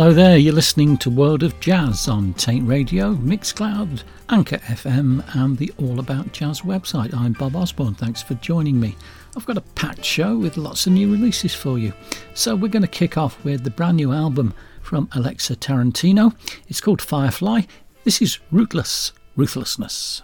Hello there, you're listening to World of Jazz on Taint Radio, Mixcloud, Anchor FM, and the All About Jazz website. I'm Bob Osborne, thanks for joining me. I've got a packed show with lots of new releases for you. So we're going to kick off with the brand new album from Alexa Tarantino. It's called Firefly. This is Rootless Ruthlessness.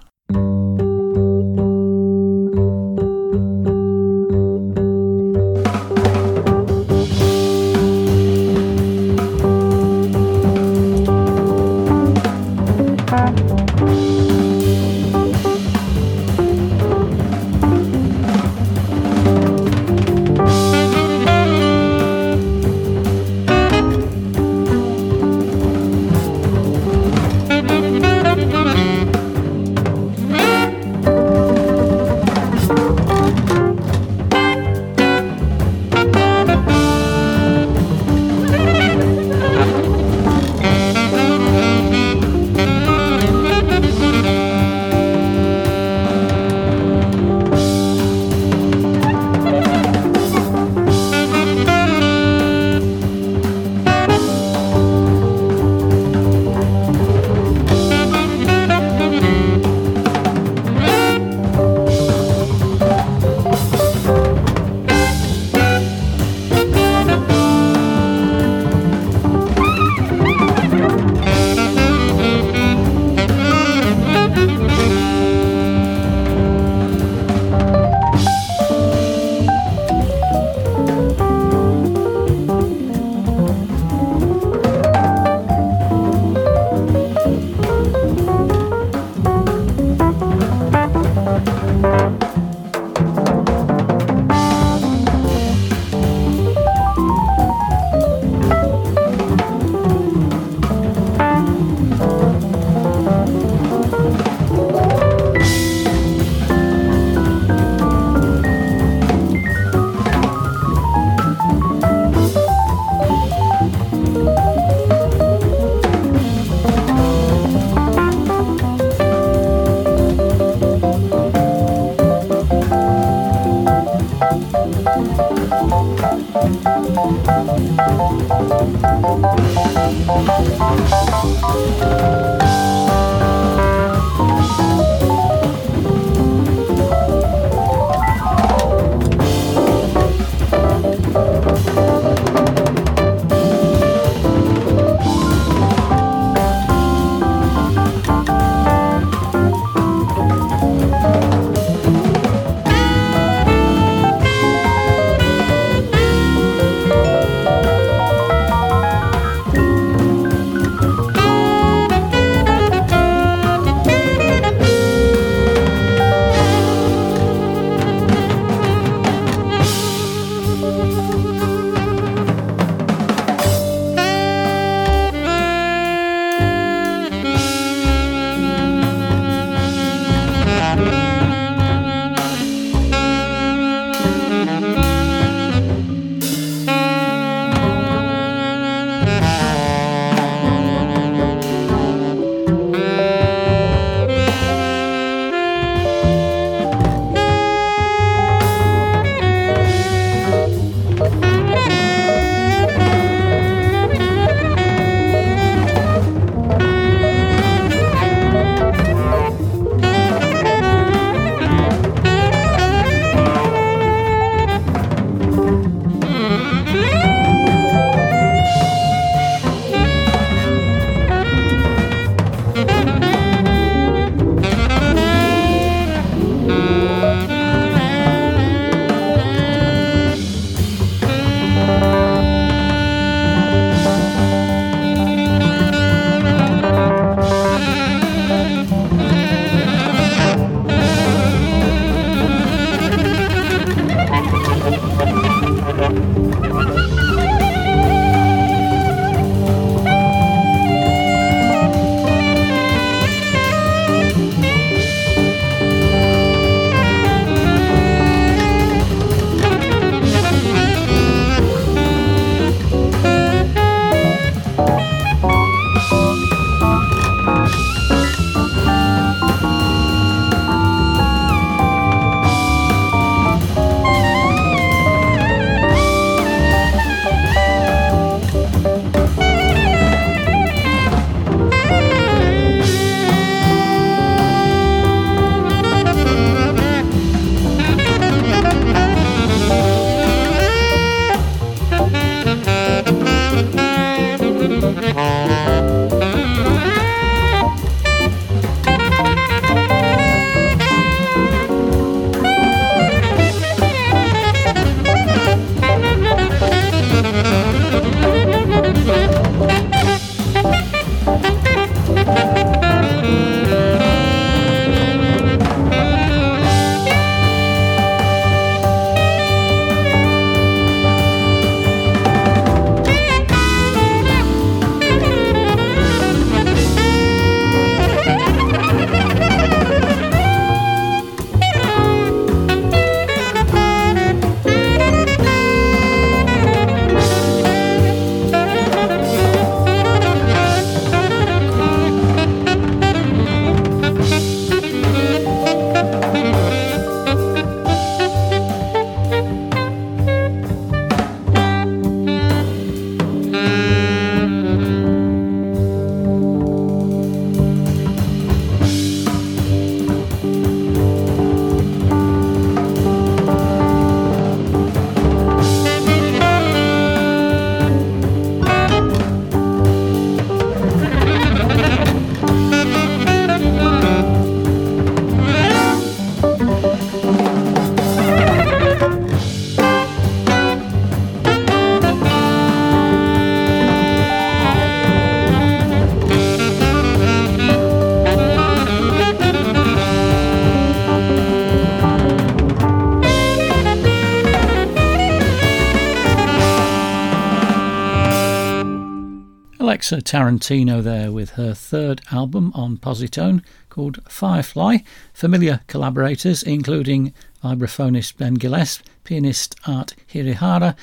Alexa Tarantino there with her third album on Posi-Tone called Firefly. Familiar collaborators including vibraphonist Behn Gillece, pianist Art Hirahara,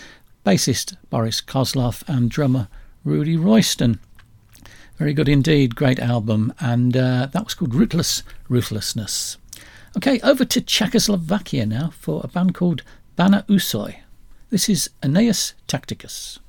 bassist Boris Kozlov, and drummer Rudy Royston. Very good indeed, great album, and uh, that was called Rootless Ruthlessness. Okay, over to Czechoslovakia now for a band called Bana Usoy. This is Aeneas Tacticus.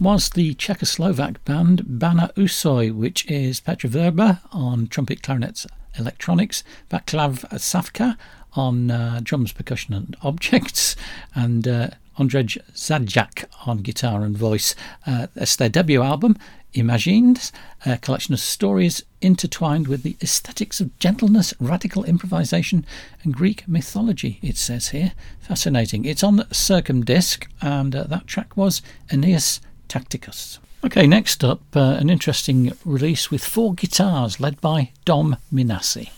Was the Czechoslovak band Bana Usoy, which is Petr Vrba on trumpet, clarinets, electronics, Vaclav Savka on uh, drums, percussion, and objects, and uh, Andrzej Zajac on guitar and voice. Uh, it's their debut album, Imagined, a collection of stories intertwined with the aesthetics of gentleness, radical improvisation, and Greek mythology, it says here. Fascinating. It's on Circumdisc, and uh, that track was Aeneas Tacticus. Okay, next up, uh, an interesting release with four guitars led by Dom Minasi.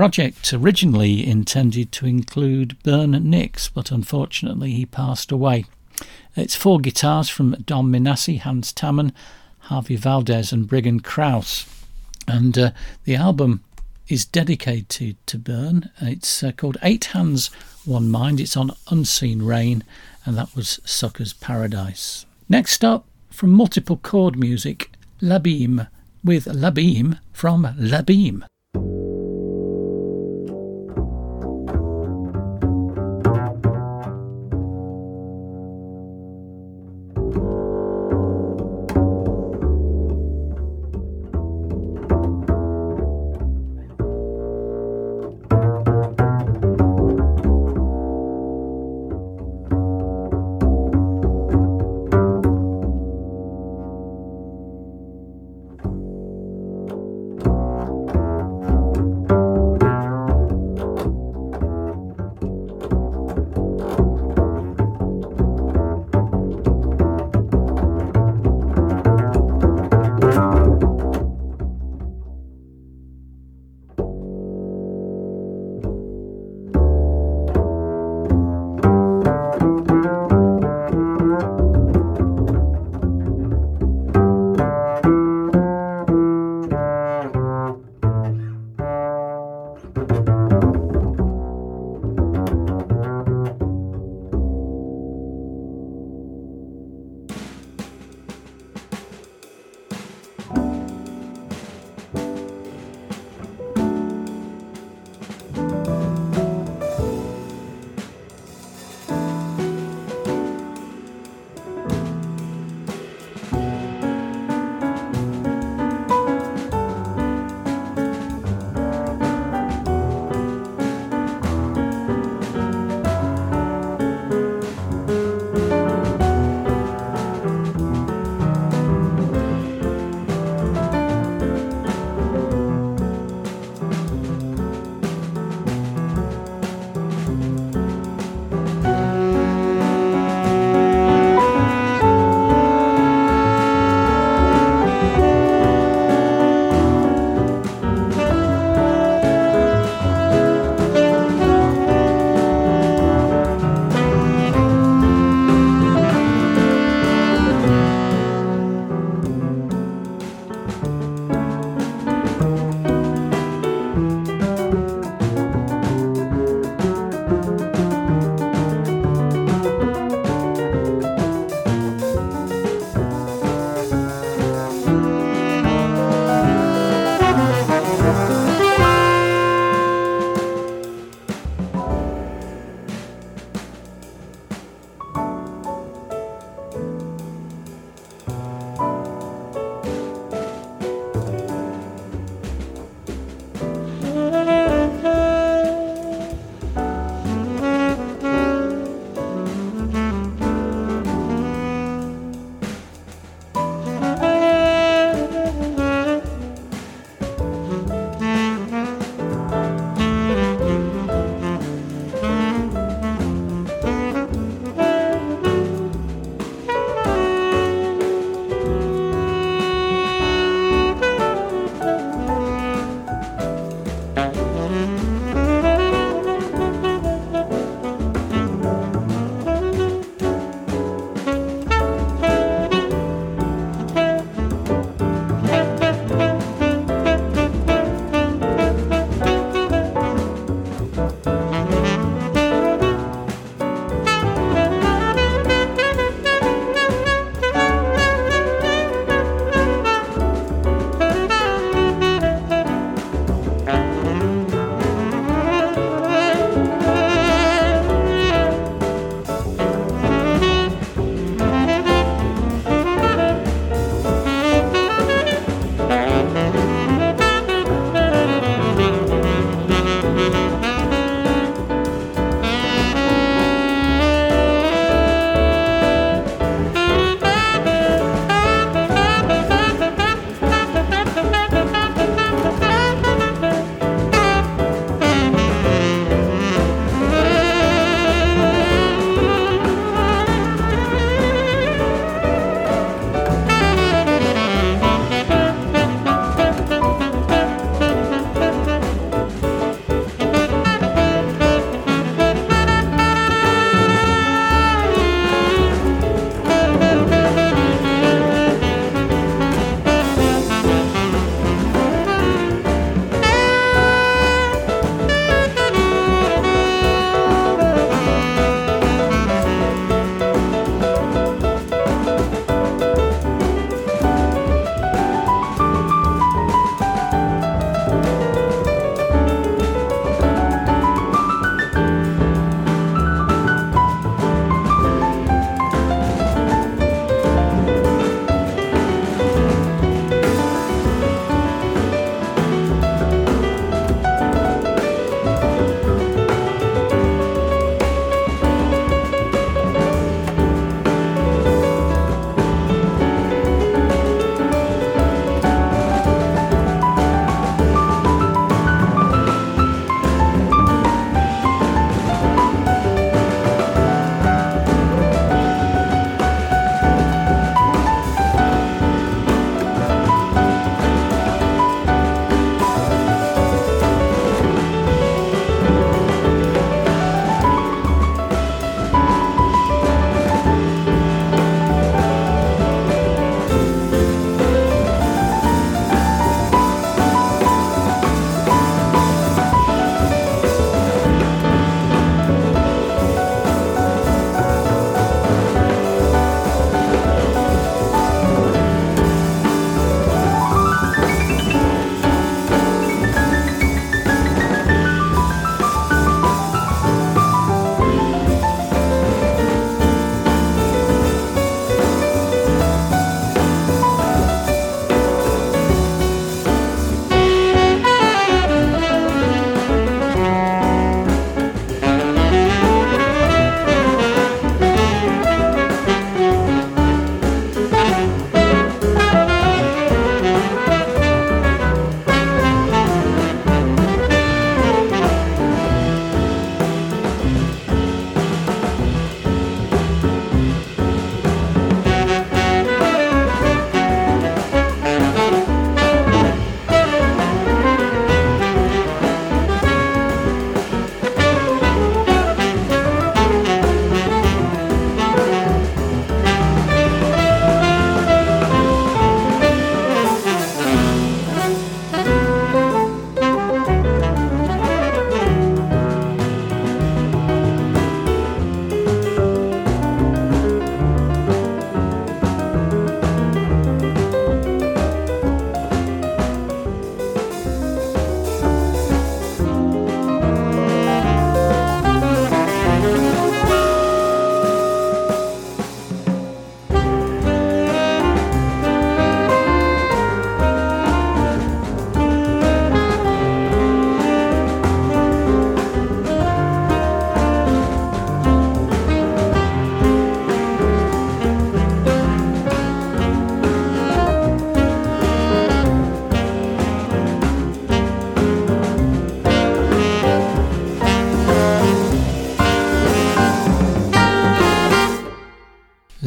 Project originally intended to include Bern Nix, but unfortunately he passed away. It's four guitars from Dom Minasi, Hans Tammen, Harvey Valdez, and Briggan Krauss. And uh, the album is dedicated to Bern. It's uh, called Eight Hands, One Mind. It's on Unseen Rain, and that was Sucker's Paradise. Next up, from multiple chord music, Labim with Labim from Labim.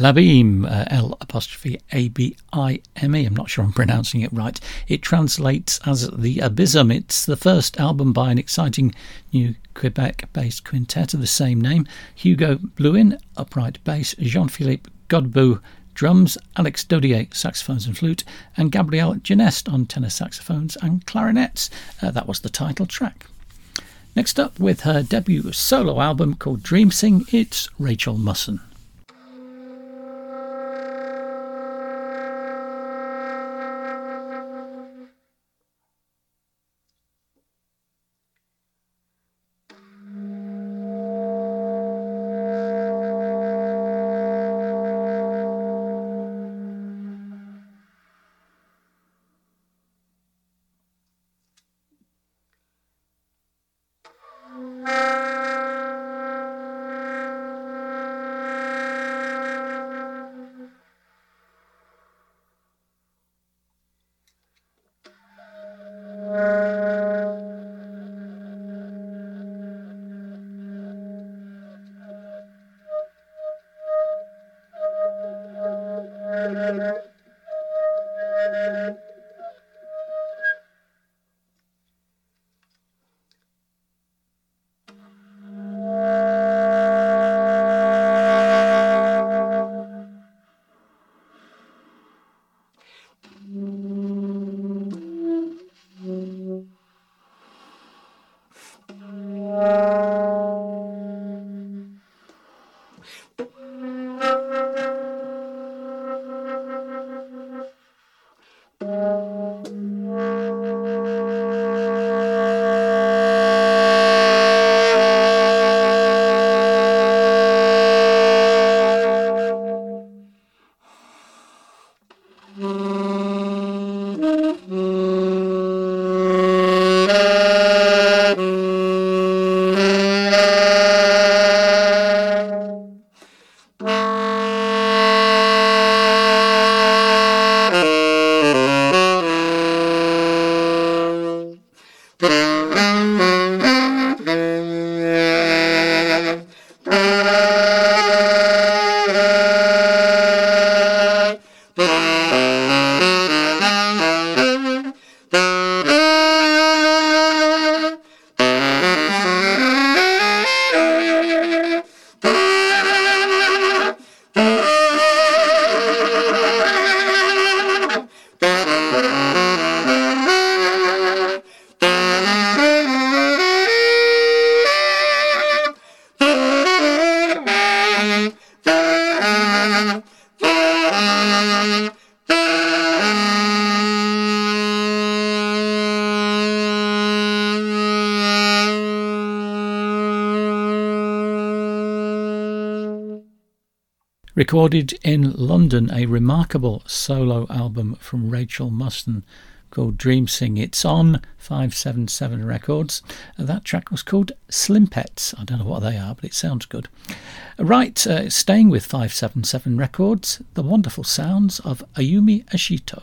Labime, uh, L apostrophe A B I M E. I'm not sure I'm pronouncing it right. It translates as the Abysm. It's the first album by an exciting new Quebec based quintet of the same name Hugo Blouin, upright bass, Jean Philippe Godbout, drums, Alex Dodier, saxophones and flute, and Gabriel Genest on tenor saxophones and clarinets. Uh, that was the title track. Next up, with her debut solo album called Dream Sing, it's Rachel Musson. Recorded in London a remarkable solo album from Rachel Musson called Dream Sing. It's on 577 Records. That track was called Slimpets. I don't know what they are, but it sounds good. Right, uh, staying with 577 Records, the wonderful sounds of Ayumi Ishito.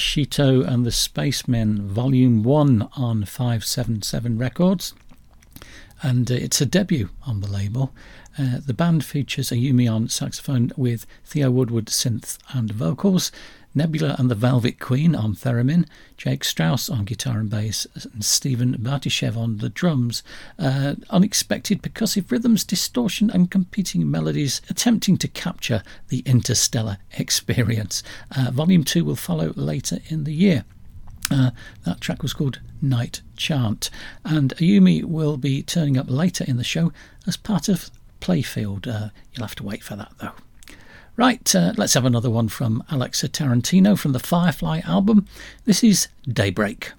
Ishito and the Spacemen, Volume 1 on 577 Records. And uh, it's a debut on the label. Uh, the band features Ayumi on saxophone with Theo Woodward synth and vocals, Nebula and the Velvet Queen on theremin, Jake Strauss on guitar and bass, and Stephen Bartishev on the drums. Uh, unexpected percussive rhythms, distortion, and competing melodies, attempting to capture the interstellar experience. Uh, volume 2 will follow later in the year. Uh, that track was called Night Chant, and Ayumi will be turning up later in the show as part of Playfield. Uh, you'll have to wait for that though. Right, uh, let's have another one from Alexa Tarantino from the Firefly album. This is Daybreak.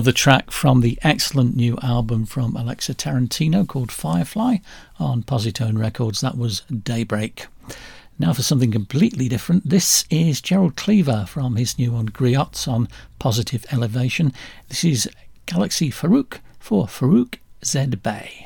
Another track from the excellent new album from Alexa Tarantino called Firefly on Posi-Tone Records. That was Daybreak. Now for something completely different. This is Gerald Cleaver from his new one Griots on Positive Elevation. This is Galaxy Farouk for Farouk Z Bey.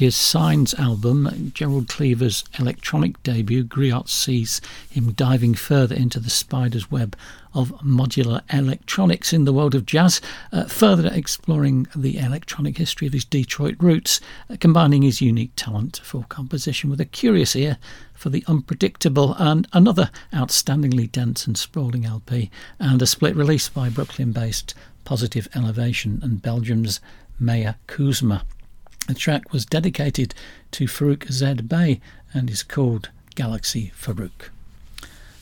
Year's Signs album, Gerald Cleaver's electronic debut, Griot sees him diving further into the spider's web of modular electronics in the world of jazz, uh, further exploring the electronic history of his Detroit roots, uh, combining his unique talent for composition with a curious ear for the unpredictable and another outstandingly dense and sprawling LP, and a split release by Brooklyn based Positive Elevation and Belgium's Maya Kuzma. The track was dedicated to Farouk Z. Bey and is called Galaxy Farouk.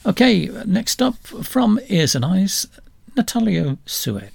Okay, next up from Ears and Eyes, Natalio Sued.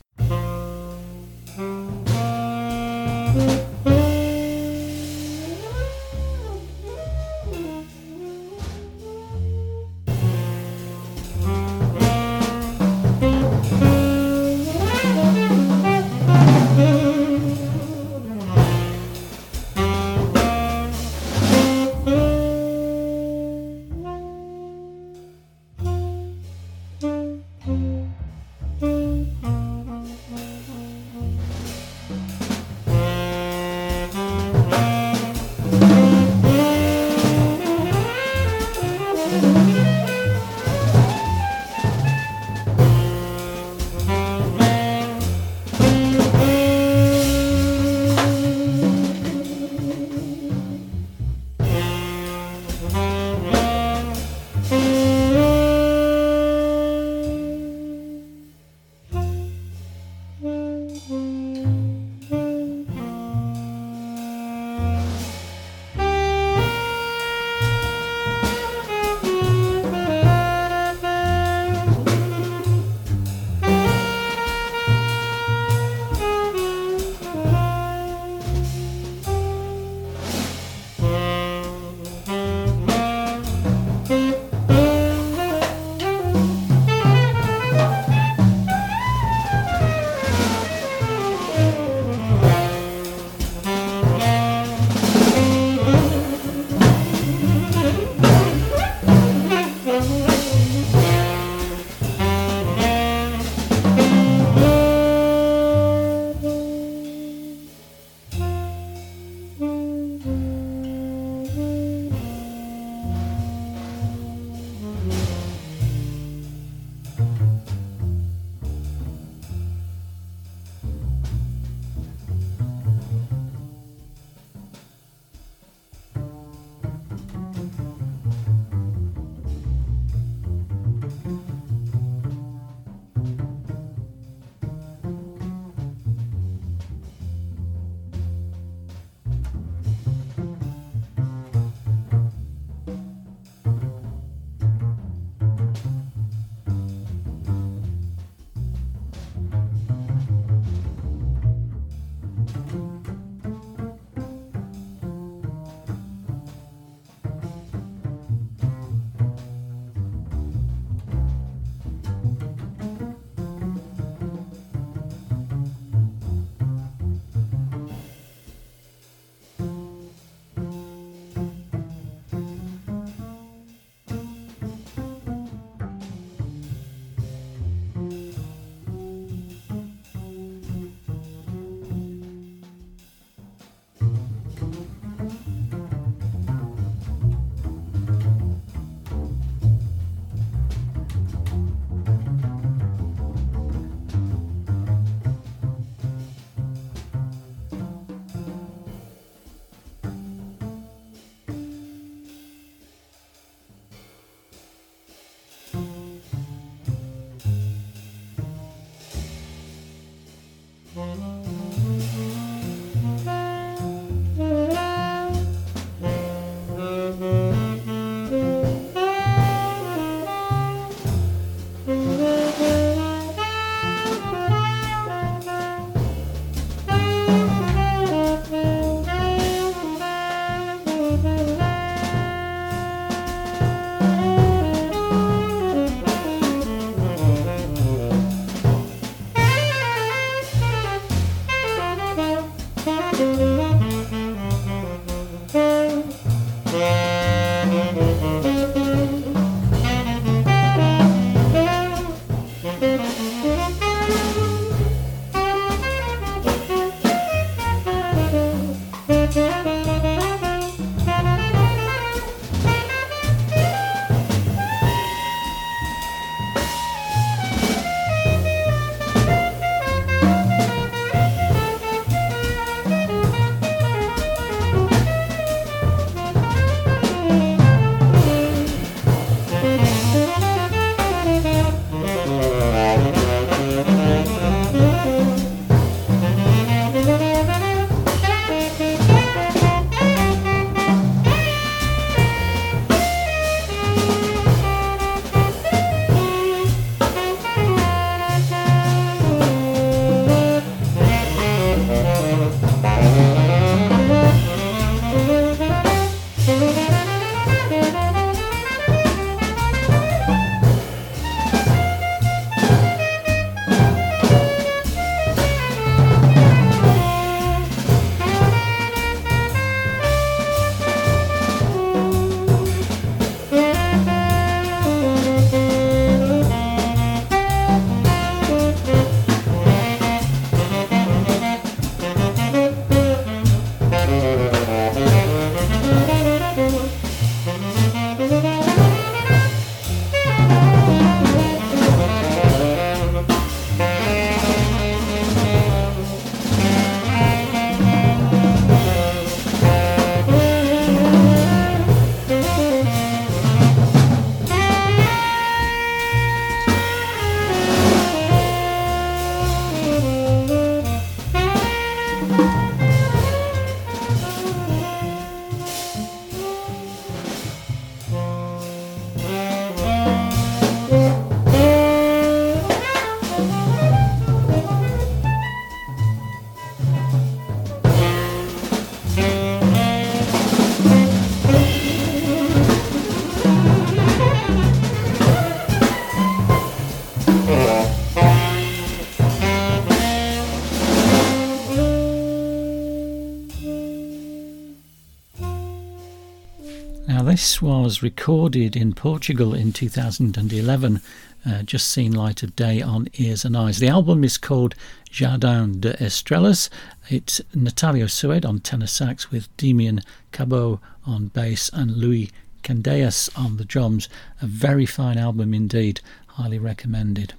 This was recorded in Portugal in 2011, uh, just seen light of day on Ears and Eyes. The album is called Jardin de Estrelas. It's Natalio Sued on tenor sax with Demian Cabaud on bass and Louis Candeias on the drums. A very fine album indeed, highly recommended.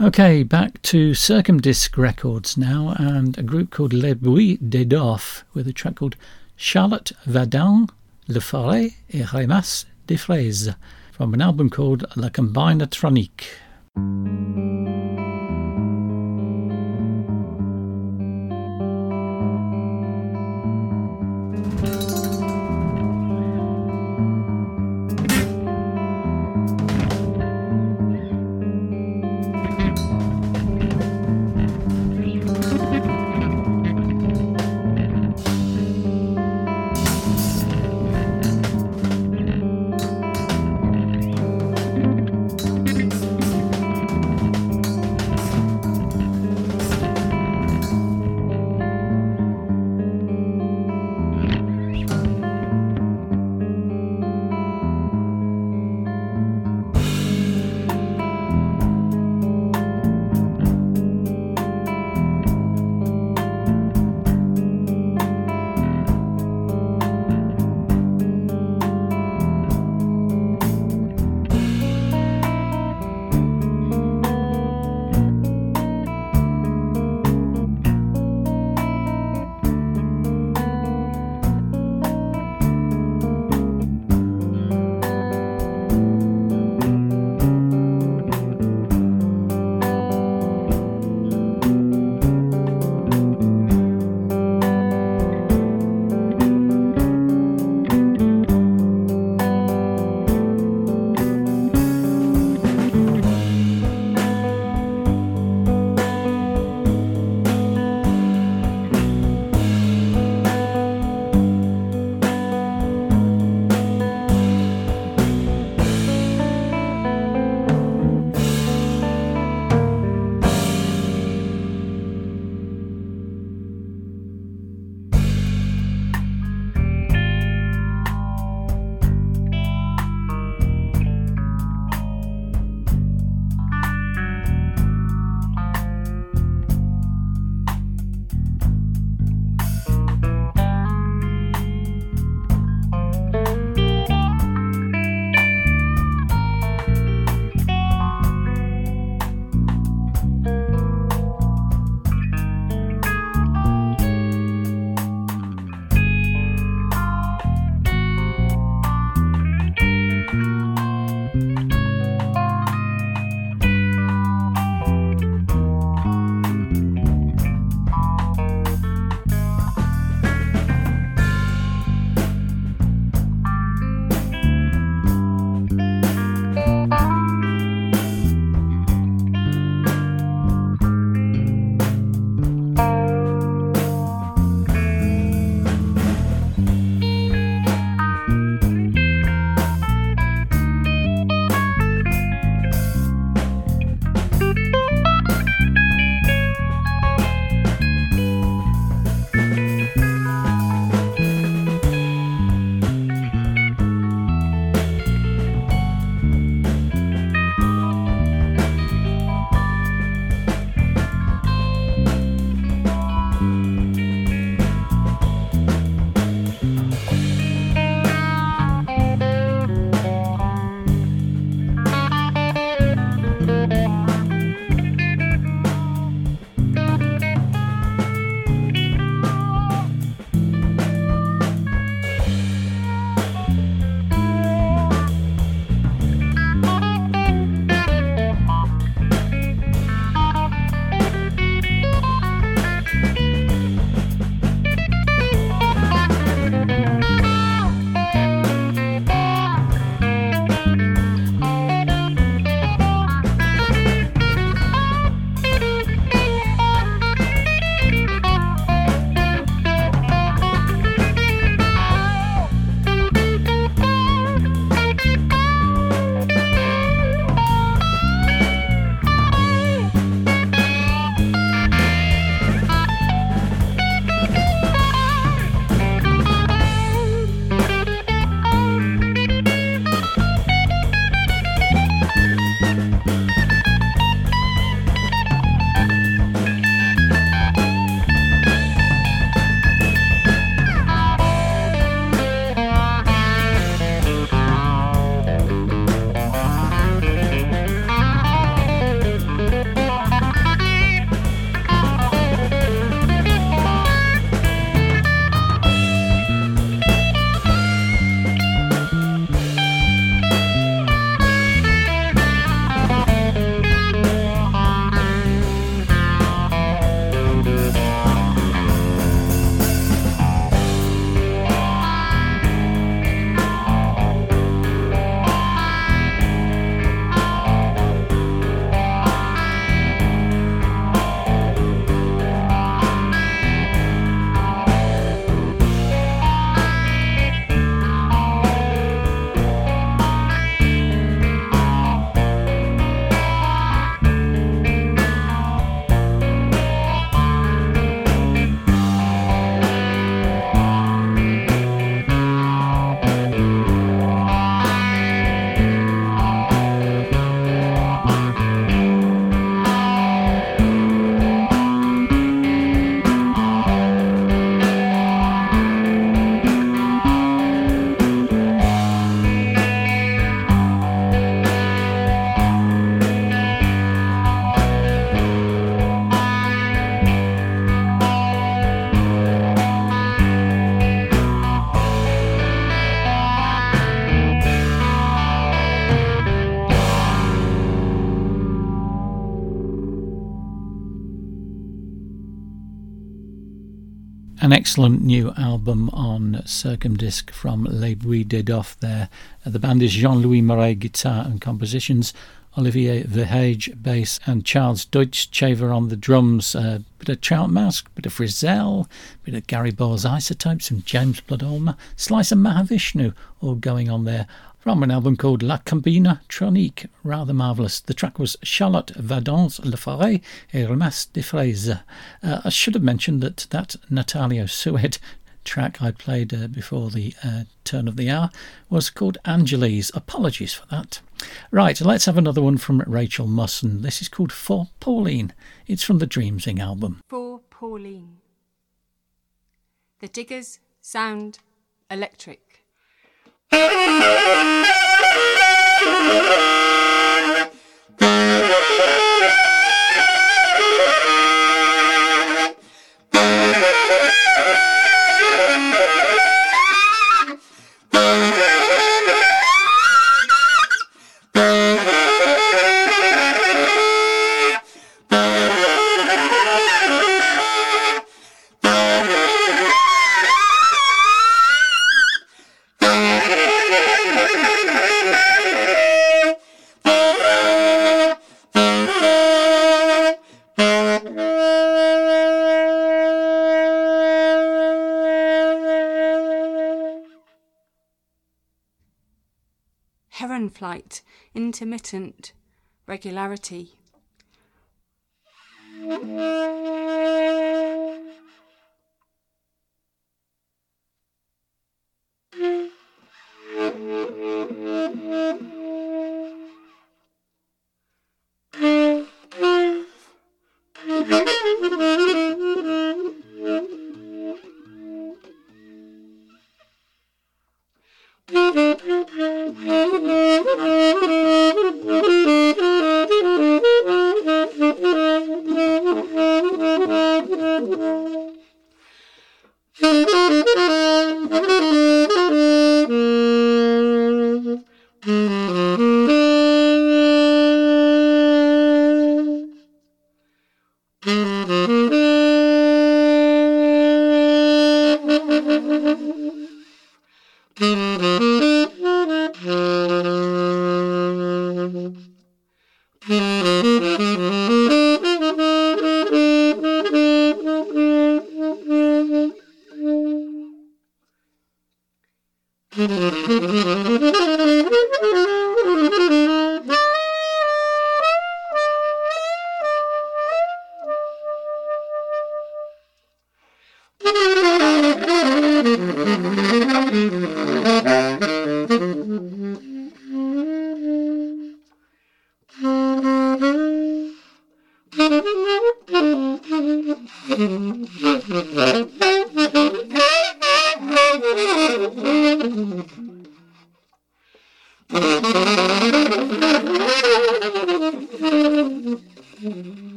Okay, back to Circumdisc Records now, and a group called Les Buis des Dorf with a track called Charlotte Vadin Le Forêt et Ramasse des Fraises from an album called La Combinatronique. Excellent new album on Circumdisc from Les Bruits des Doffes there. Uh, the band is Jean-Louis Marais guitar and compositions, Olivier Verhage bass, and Charles Deutschaver on the drums. Uh, bit of Trout Mask, bit of Frisell, bit of Gary Boyle's Isotopes and James Blood Ulmer, Slice of Mahavishnu all going on there from an album called La Combina Tronique. Rather marvellous. The track was Charlotte Vadon's Le Forêt et Ramasse des Fraises. Uh, I should have mentioned that that Natalio Sued track I played uh, before the uh, turn of the hour was called Angeles. Apologies for that. Right, let's have another one from Rachel Musson. This is called For Pauline. It's from the Dreamsing album. For Pauline. The diggers sound electric. Thank you. Flight, intermittent regularity.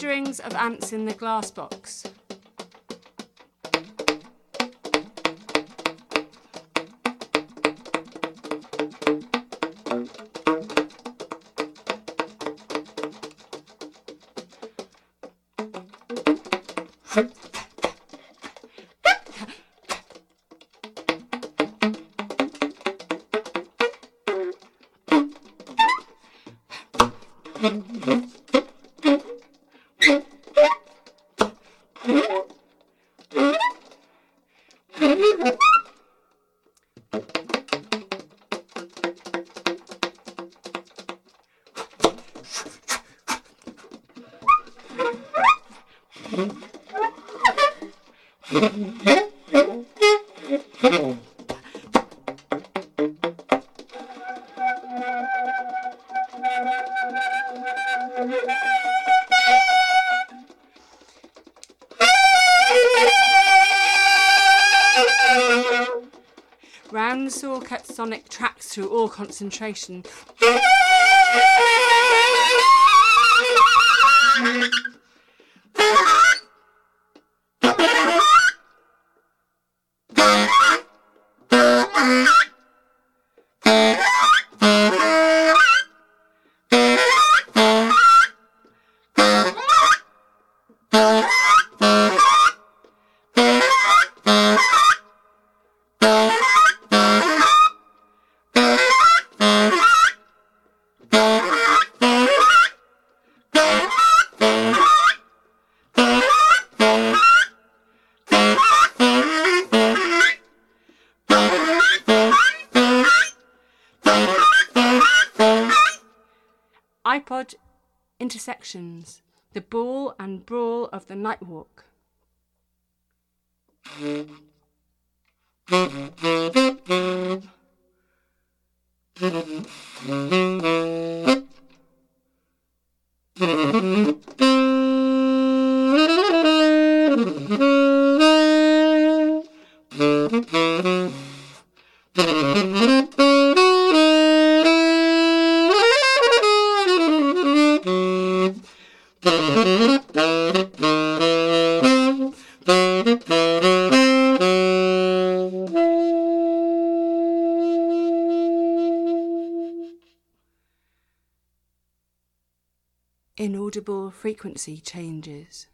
Meanderings of ants in the glass box. Concentration. The night walk. Inaudible frequency changes.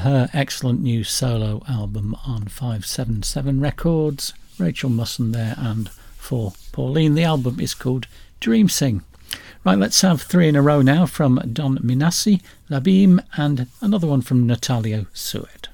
Her excellent new solo album on 577 Records, Rachel Musson there, and for Pauline, the album is called Dream Sing. Right, let's have three in a row now from Dom Minasi, Labim, and another one from Natalio Sued.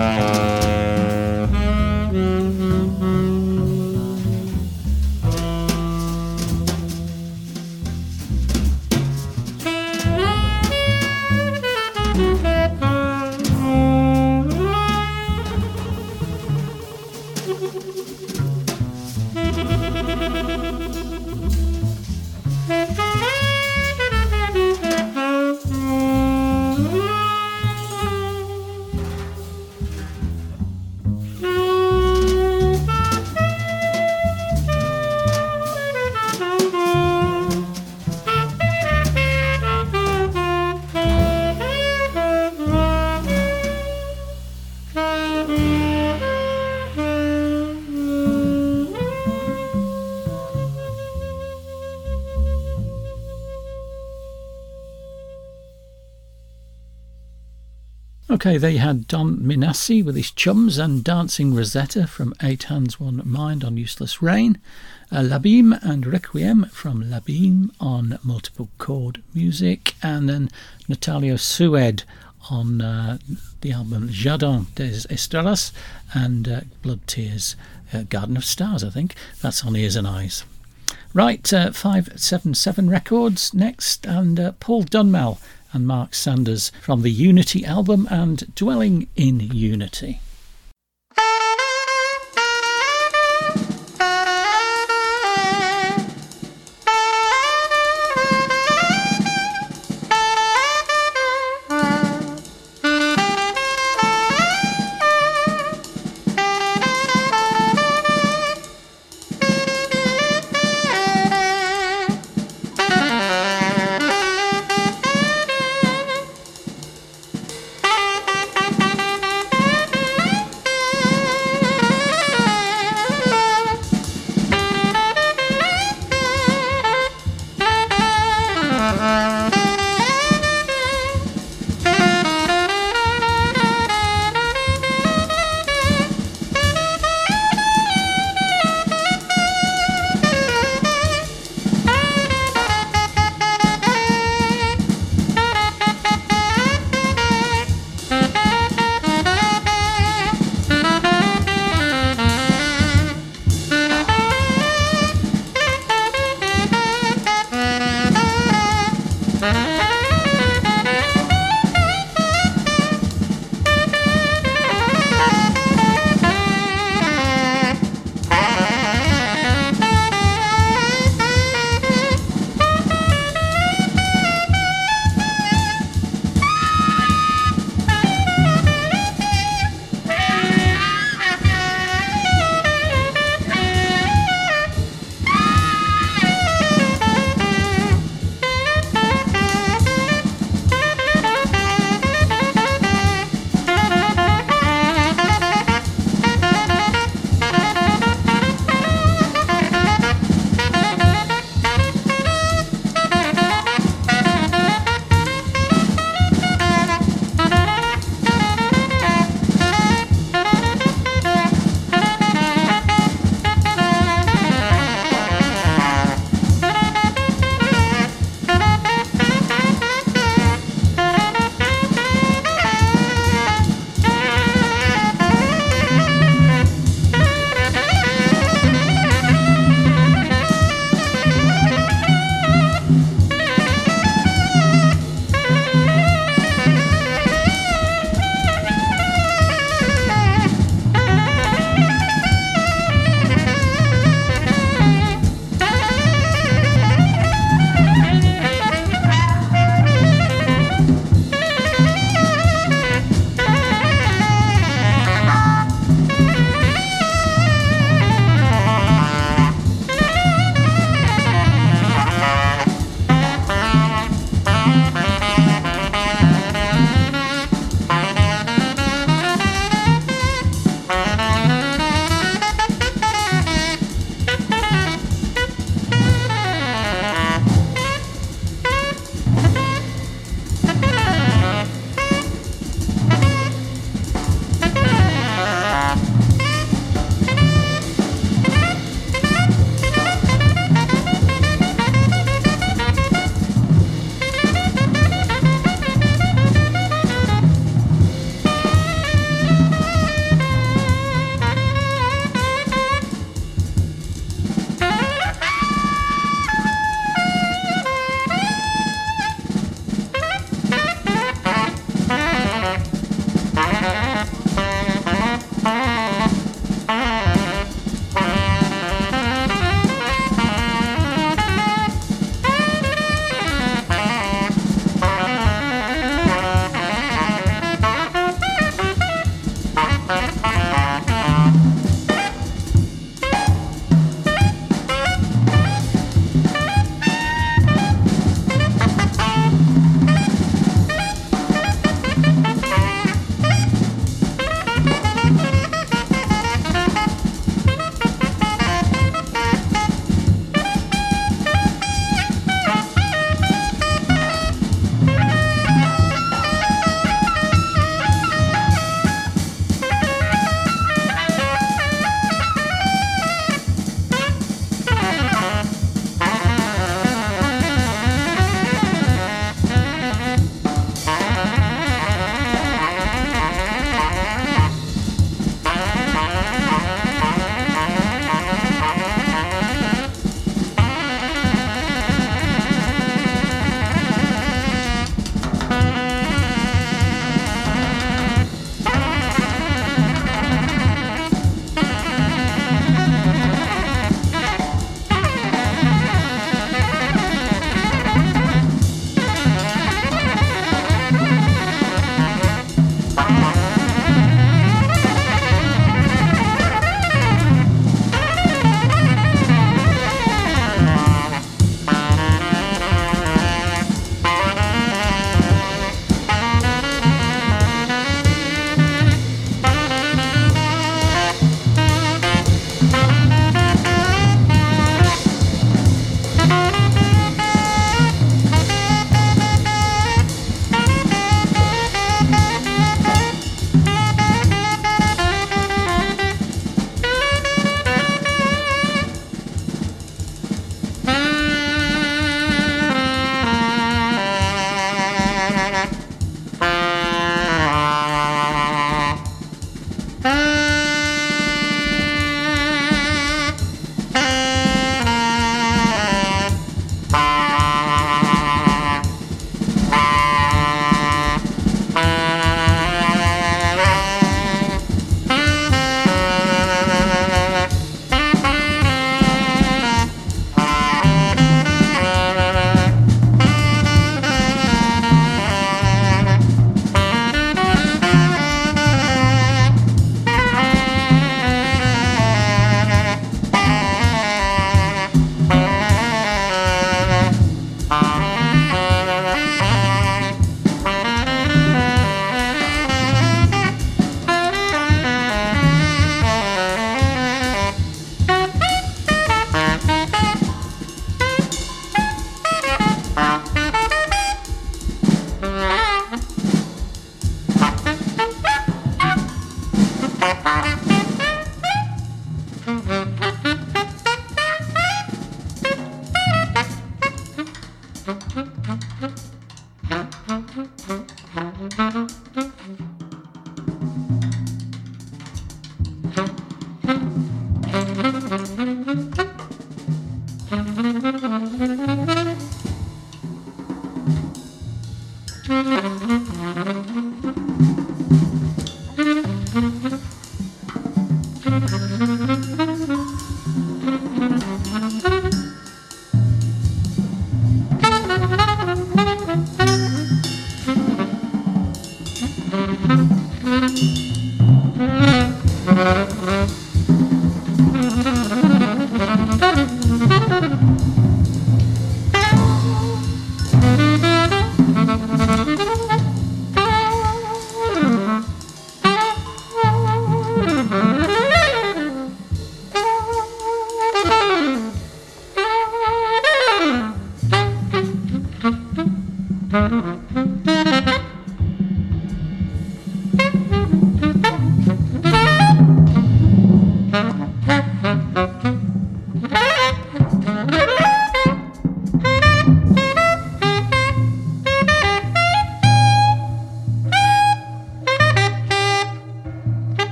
Mm-hmm. Okay, they had Dom Minasi with his chums and Dancing Rosetta from Eight Hands One Mind on Unseen Rain, uh, Labim and Requiem from Labim on multiple chord music, and then Natalio Sued on uh, the album Jardin des Estrellas and uh, Blood Tears, uh, Garden of Stars, I think. That's on Ears and Eyes. Right, uh, 577 Records next, and uh, Paul Dunmall and Mark Sanders from the Unity album and Dwelling in Unity.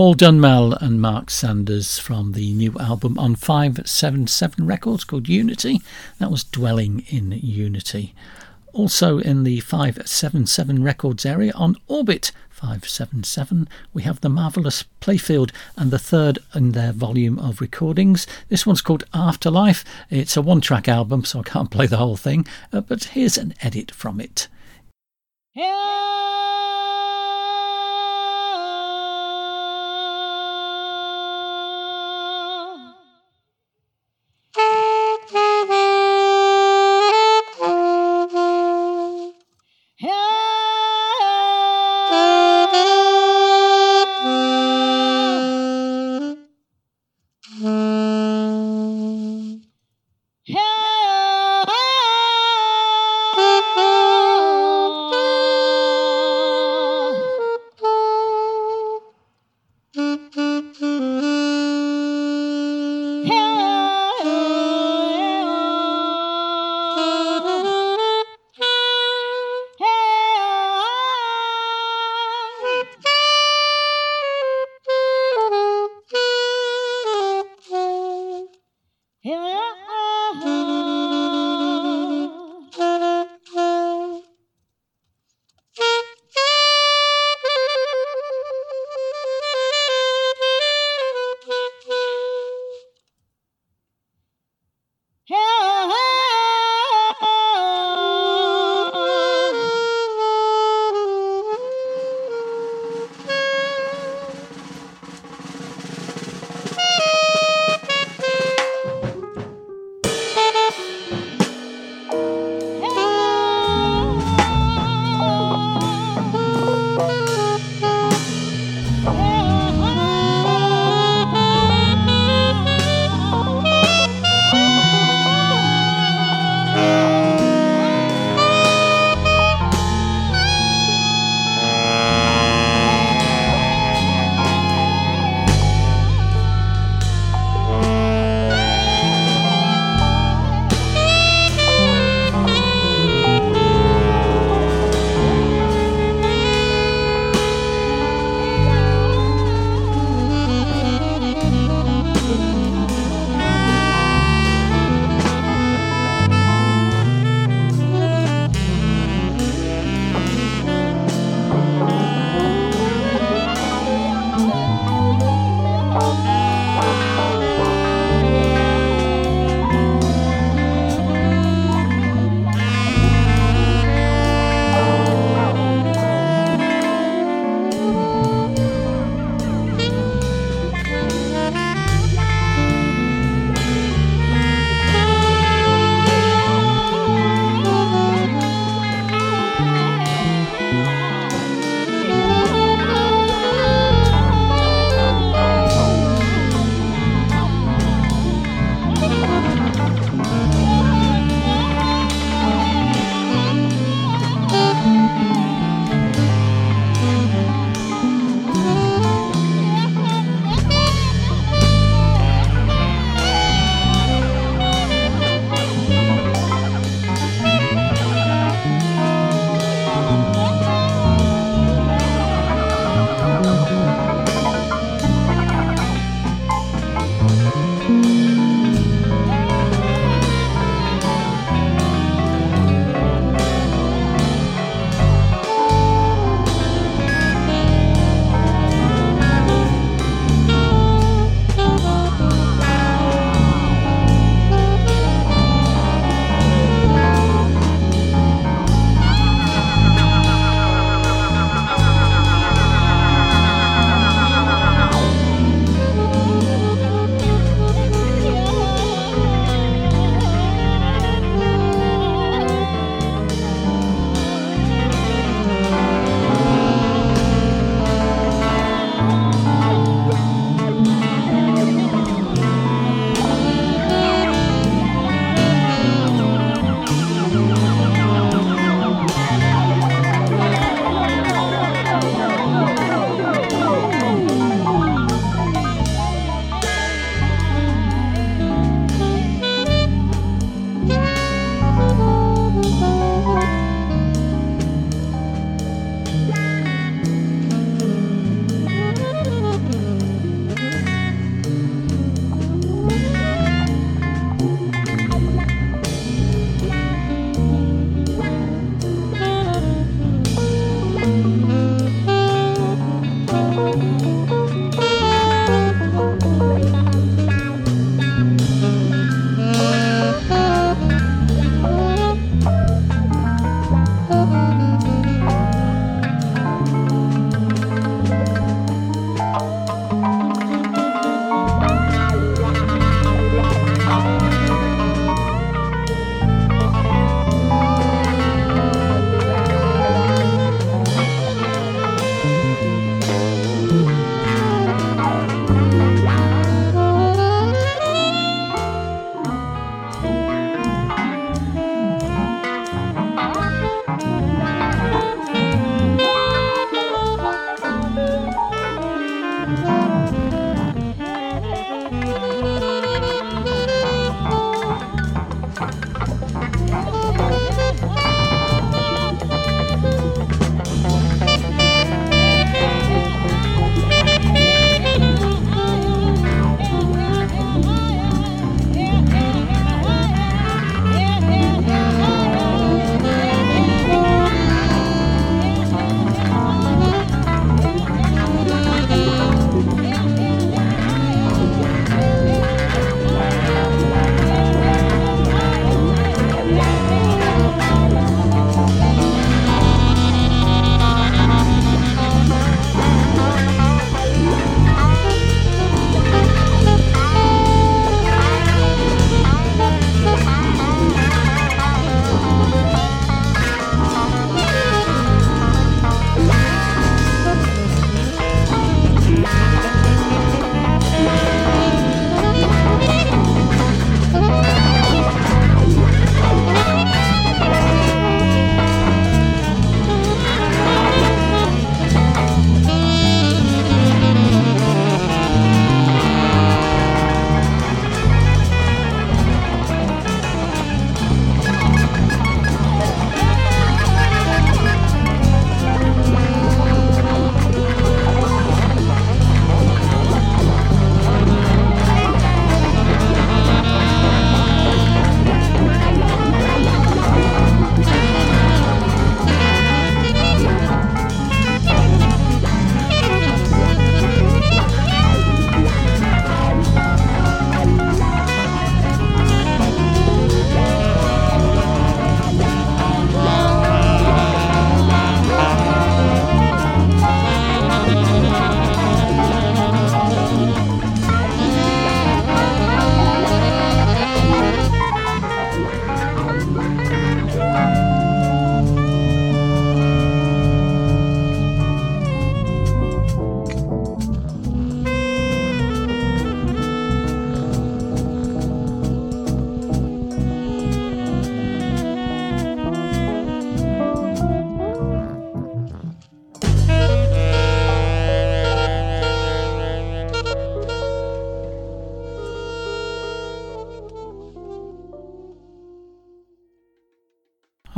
Paul Dunmall and Mark Sanders from the new album on 577 Records called Unity. That was Dwelling in Unity. Also in the 577 Records area on Orbit 577, we have the marvellous Playfield and the third in their volume of recordings. This one's called Afterlife. It's a one track album, so I can't play the whole thing, uh, but here's an edit from it. Yeah.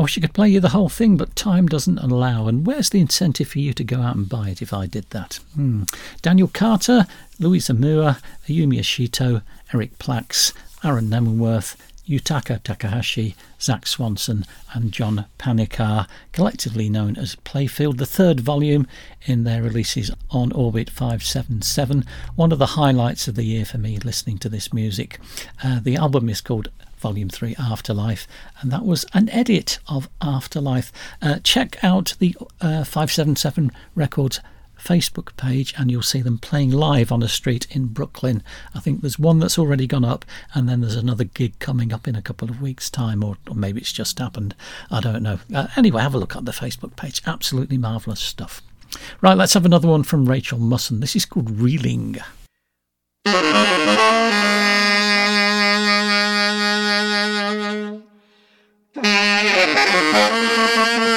I wish I could play you the whole thing, but time doesn't allow. And where's the incentive for you to go out and buy it if I did that? Hmm. Daniel Carter, Louise Amura, Ayumi Ishito, Eric Plaks, Aaron Namenwirth, Yutaka Takahashi, Zach Swanson, and John Panikar, collectively known as Playfield, the third volume in their releases on Orbit 577. One of the highlights of the year for me listening to this music. Uh, the album is called Volume 3 Afterlife, and that was an edit of Afterlife. Uh, check out the uh, 577 Records Facebook page and you'll see them playing live on a street in Brooklyn. I think there's one that's already gone up, and then there's another gig coming up in a couple of weeks' time, or, or maybe it's just happened. I don't know. Uh, anyway, have a look at the Facebook page. Absolutely marvellous stuff. Right, let's have another one from Rachel Musson. This is called Reeling. Thank.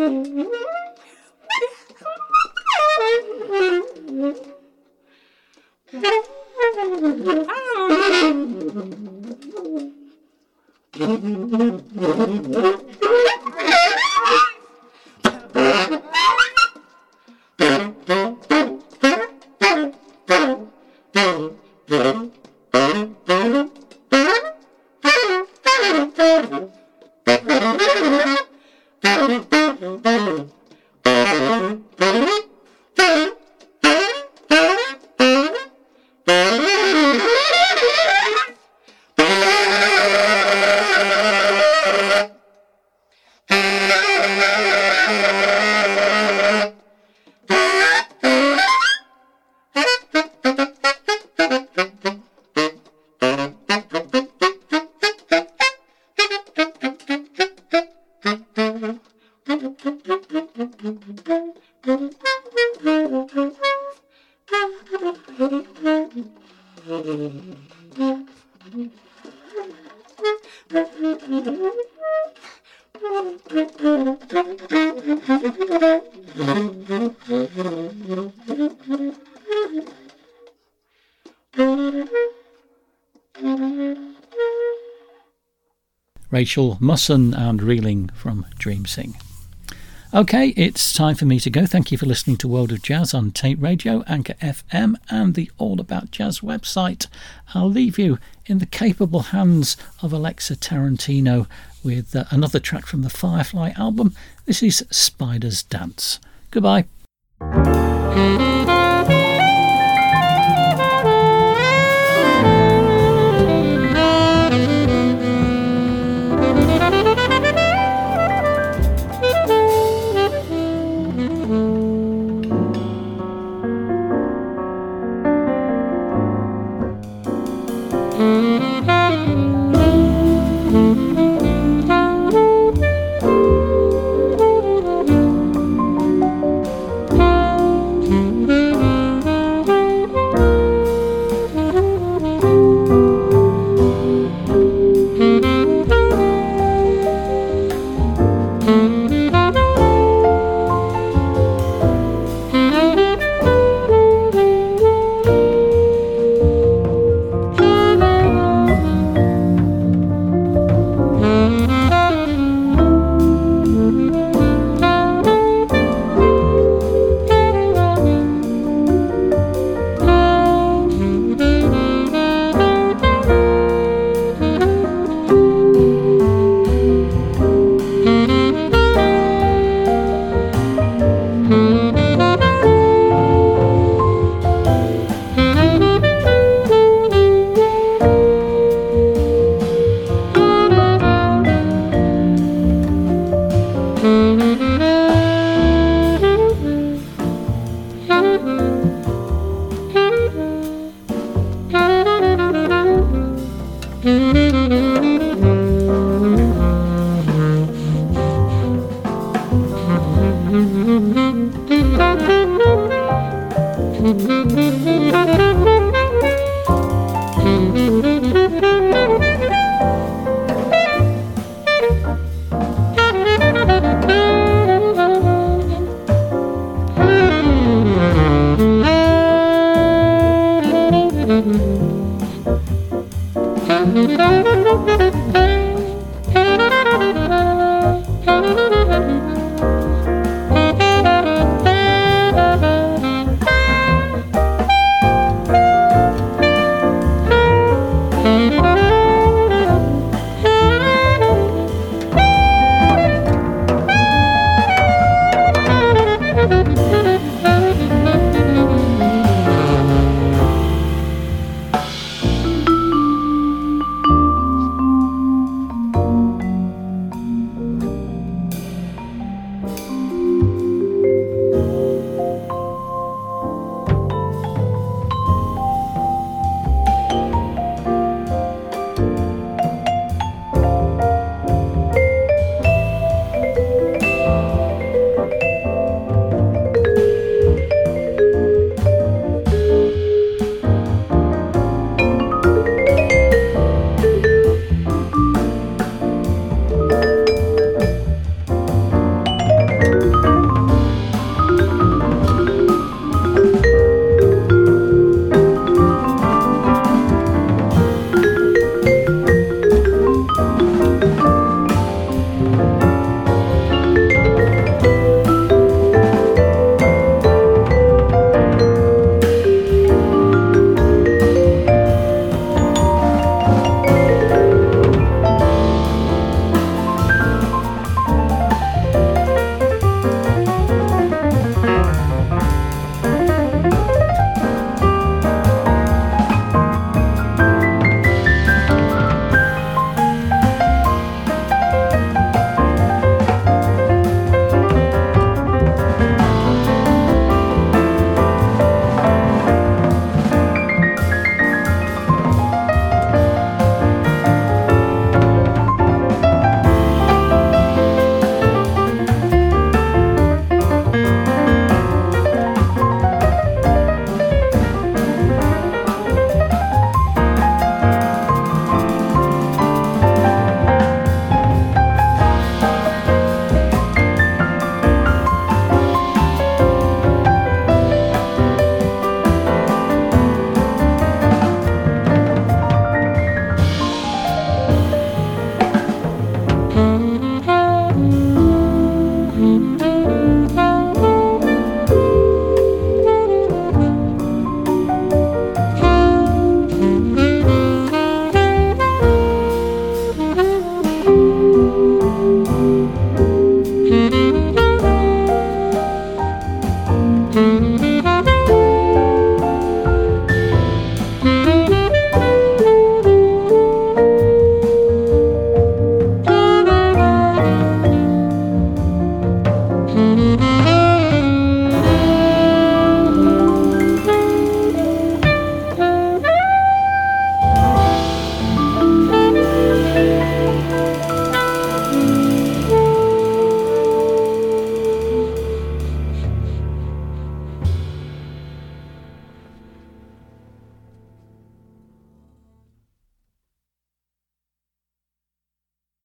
Mm-hmm. Rachel Musson and Reeling from Dream Sing. Okay, it's time for me to go. Thank you for listening to World of Jazz on Taint Radio, Anchor FM, and the All About Jazz website. I'll leave you in the capable hands of Alexa Tarantino with uh, another track from the Firefly album. This is Spider's Dance. Goodbye.